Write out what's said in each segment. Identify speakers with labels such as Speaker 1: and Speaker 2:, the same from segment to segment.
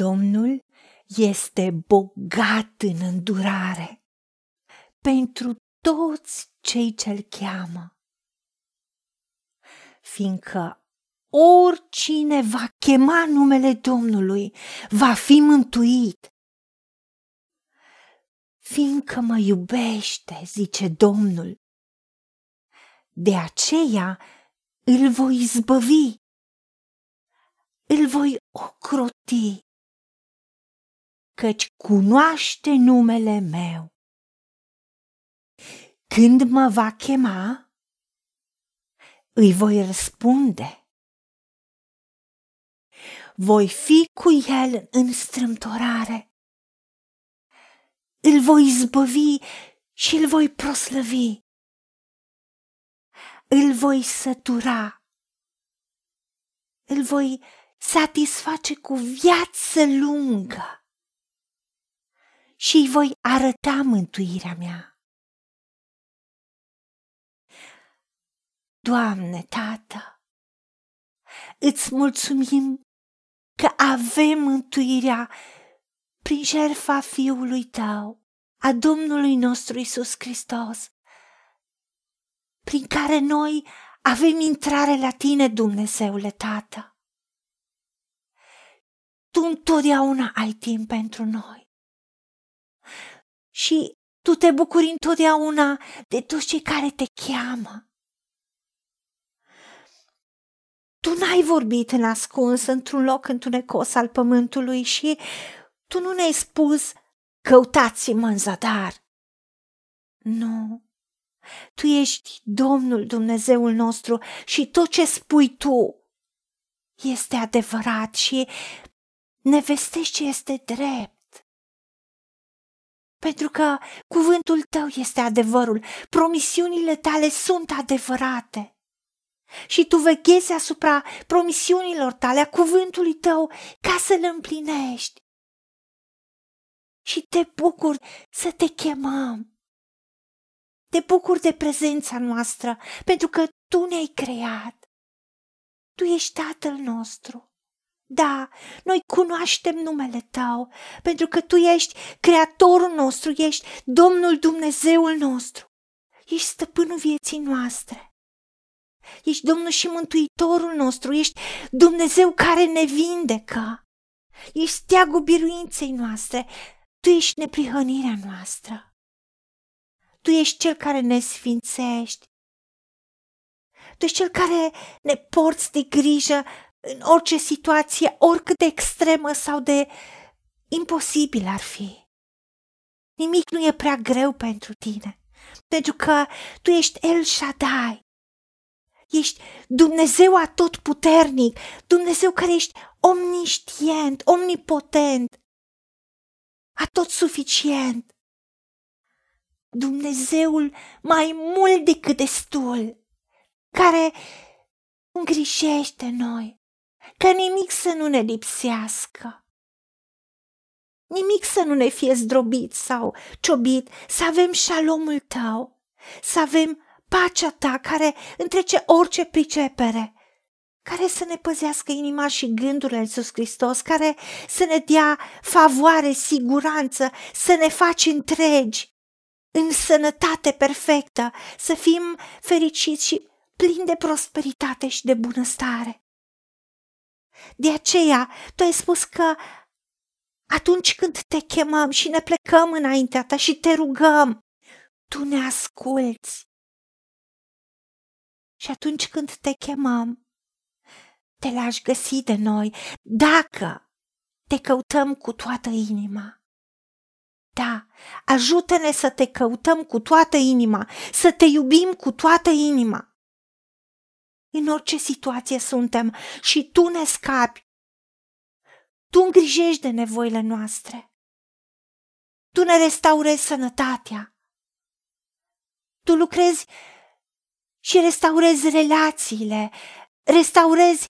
Speaker 1: Domnul este bogat în îndurare pentru toți cei ce-l cheamă, fiindcă oricine va chema numele Domnului va fi mântuit. Fiindcă mă iubește, zice Domnul, de aceea îl voi izbăvi, îl voi ocroti, căci cunoaște numele meu. Când mă va chema, îi voi răspunde. Voi fi cu el în strâmtorare. Îl voi izbăvi și îl voi proslăvi. Îl voi sătura. Îl voi satisface cu viață lungă și îi voi arăta mântuirea mea. Doamne, Tată, îți mulțumim că avem mântuirea prin jertfa Fiului Tău, a Domnului nostru Isus Hristos, prin care noi avem intrare la Tine, Dumnezeule Tată. Tu întotdeauna ai timp pentru noi. Și tu te bucuri întotdeauna de toți cei care te cheamă. Tu n-ai vorbit în ascuns într-un loc întunecos al pământului și tu nu ne-ai spus căutați-mă în zadar. Nu, tu ești Domnul Dumnezeul nostru și tot ce spui tu este adevărat și ne vestești ce este drept. Pentru că cuvântul tău este adevărul, promisiunile tale sunt adevărate și tu veghezi asupra promisiunilor tale, a cuvântului tău, ca să le împlinești. Și te bucur să te chemăm. Te bucur de prezența noastră, pentru că tu ne-ai creat. Tu ești Tatăl nostru. Da, noi cunoaștem numele Tău, pentru că Tu ești Creatorul nostru, ești Domnul Dumnezeul nostru, ești stăpânul vieții noastre. Ești Domnul și Mântuitorul nostru, ești Dumnezeu care ne vindecă. Ești steagul biruinței noastre, Tu ești neprihănirea noastră. Tu ești Cel care ne sfințești. Tu ești Cel care ne porți de grijă în orice situație, oricât de extremă sau de imposibil ar fi. Nimic nu e prea greu pentru tine, pentru că tu ești El Shaddai, Ești Dumnezeu atotputernic, Dumnezeu care ești omniștient, omnipotent, atot suficient. Dumnezeul mai mult decât destul, care îngrijește noi, ca nimic să nu ne lipsească. Nimic să nu ne fie zdrobit sau ciobit, să avem șalomul tău, să avem pacea ta care întrece orice pricepere, care să ne păzească inima și gândurile în Iisus Hristos, care să ne dea favoare, siguranță, să ne faci întregi, în sănătate perfectă, să fim fericiți și plini de prosperitate și de bunăstare. De aceea, tu ai spus că atunci când te chemăm și ne plecăm înaintea ta și te rugăm, tu ne asculți și atunci când te chemăm, te lași găsi de noi dacă te căutăm cu toată inima. Da, ajută-ne să te căutăm cu toată inima, să te iubim cu toată inima. În orice situație suntem și tu ne scapi. Tu îngrijești de nevoile noastre. Tu ne restaurezi sănătatea. Tu lucrezi și restaurezi relațiile, restaurezi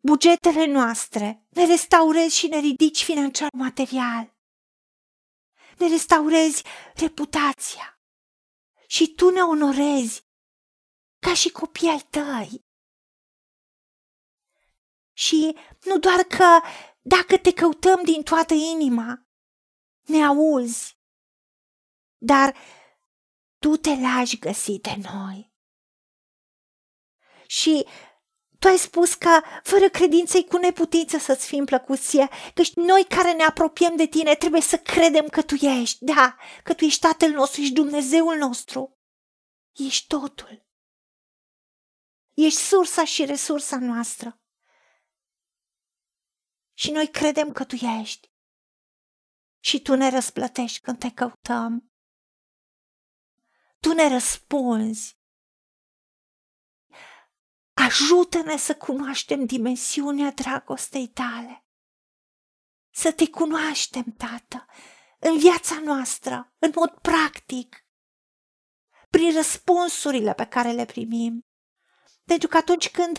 Speaker 1: bugetele noastre, ne restaurezi și ne ridici financiar material, ne restaurezi reputația și tu ne onorezi ca și copii ai tăi. Și nu doar că Dacă te căutăm din toată inima, ne auzi, dar tu te lași găsi de noi. Și tu ai spus că fără credință e cu neputință să-ți fim plăcuție, că noi care ne apropiem de tine trebuie să credem că tu ești, da, că tu ești Tatăl nostru, ești Dumnezeul nostru. Ești totul. Ești sursa și resursa noastră. Și noi credem că tu ești. Și tu ne răsplătești când te căutăm. Tu ne răspunzi Ajută-ne să cunoaștem dimensiunea dragostei tale. Să te cunoaștem, Tată, în viața noastră, în mod practic, prin răspunsurile pe care le primim. Pentru că atunci când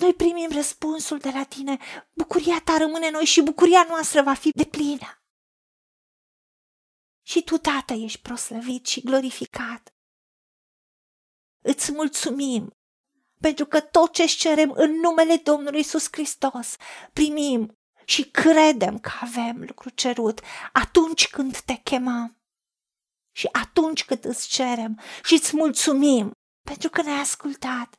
Speaker 1: noi primim răspunsul de la tine, bucuria ta rămâne noi și bucuria noastră va fi de plină. Și tu, Tată, ești proslăvit și glorificat. Îți mulțumim pentru că tot ce cerem în numele Domnului Isus Hristos primim și credem că avem lucru cerut atunci când te chemăm și atunci când îți cerem și îți mulțumim pentru că ne-ai ascultat